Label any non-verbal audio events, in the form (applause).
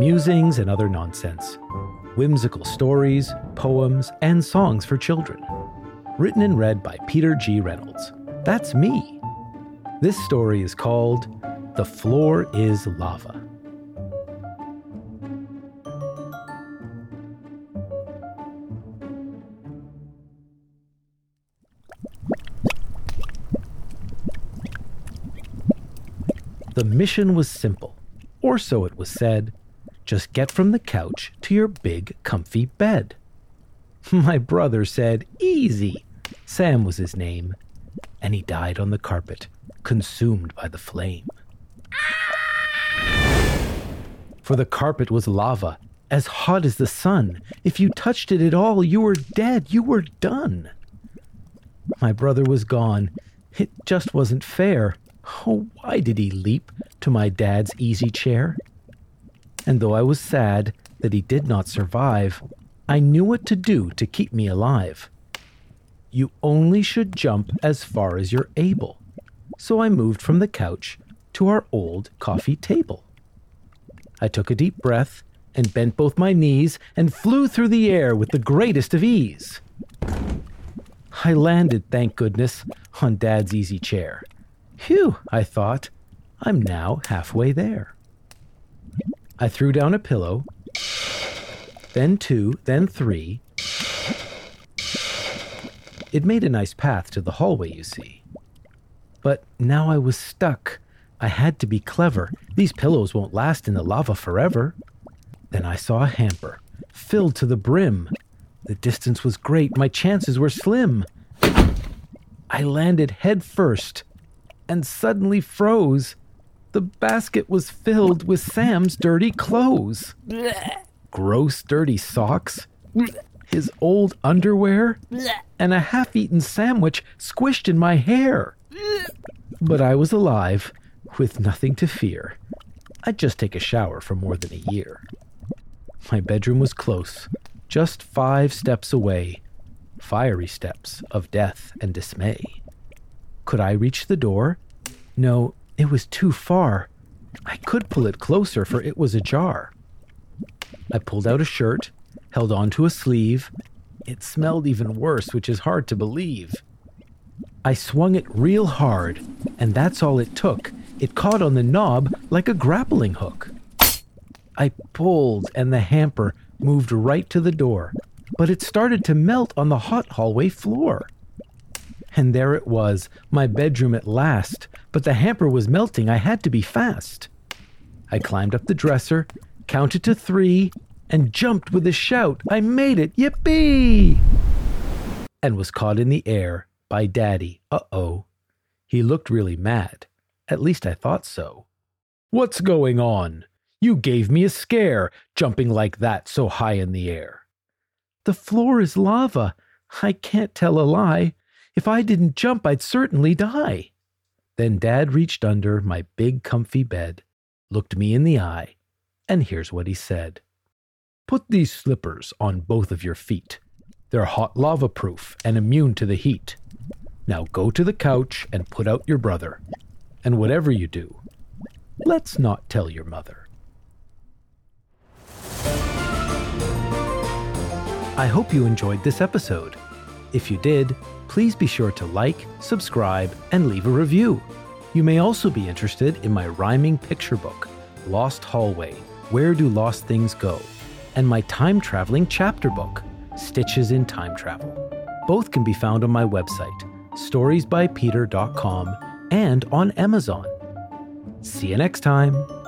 musings and other nonsense, whimsical stories, poems, and songs for children. Written and read by Peter G. Reynolds. That's me. This story is called The Floor is Lava. The mission was simple, or so it was said. Just get from the couch to your big, comfy bed. (laughs) My brother said, Easy. Sam was his name, and he died on the carpet, consumed by the flame. For the carpet was lava, as hot as the sun. If you touched it at all, you were dead, you were done. My brother was gone. It just wasn't fair. Oh, why did he leap to my dad's easy chair? And though I was sad that he did not survive, I knew what to do to keep me alive. You only should jump as far as you're able. So I moved from the couch to our old coffee table. I took a deep breath and bent both my knees and flew through the air with the greatest of ease. I landed, thank goodness, on Dad's easy chair. Phew, I thought, I'm now halfway there. I threw down a pillow, then two, then three. It made a nice path to the hallway, you see. But now I was stuck. I had to be clever. These pillows won't last in the lava forever. Then I saw a hamper, filled to the brim. The distance was great, my chances were slim. I landed head first and suddenly froze. The basket was filled with Sam's dirty clothes. Gross, dirty socks, his old underwear, and a half eaten sandwich squished in my hair. But I was alive, with nothing to fear. I'd just take a shower for more than a year. My bedroom was close, just five steps away, fiery steps of death and dismay. Could I reach the door? No, it was too far. I could pull it closer, for it was ajar. I pulled out a shirt, held on to a sleeve. It smelled even worse, which is hard to believe. I swung it real hard, and that's all it took. It caught on the knob like a grappling hook. I pulled, and the hamper moved right to the door, but it started to melt on the hot hallway floor. And there it was, my bedroom at last. But the hamper was melting. I had to be fast. I climbed up the dresser, counted to three, and jumped with a shout. I made it! Yippee! And was caught in the air by Daddy. Uh oh. He looked really mad. At least I thought so. What's going on? You gave me a scare, jumping like that so high in the air. The floor is lava. I can't tell a lie. If I didn't jump, I'd certainly die. Then Dad reached under my big comfy bed, looked me in the eye, and here's what he said Put these slippers on both of your feet. They're hot lava proof and immune to the heat. Now go to the couch and put out your brother. And whatever you do, let's not tell your mother. I hope you enjoyed this episode. If you did, please be sure to like, subscribe, and leave a review. You may also be interested in my rhyming picture book, Lost Hallway Where Do Lost Things Go? and my time traveling chapter book, Stitches in Time Travel. Both can be found on my website, storiesbypeter.com, and on Amazon. See you next time.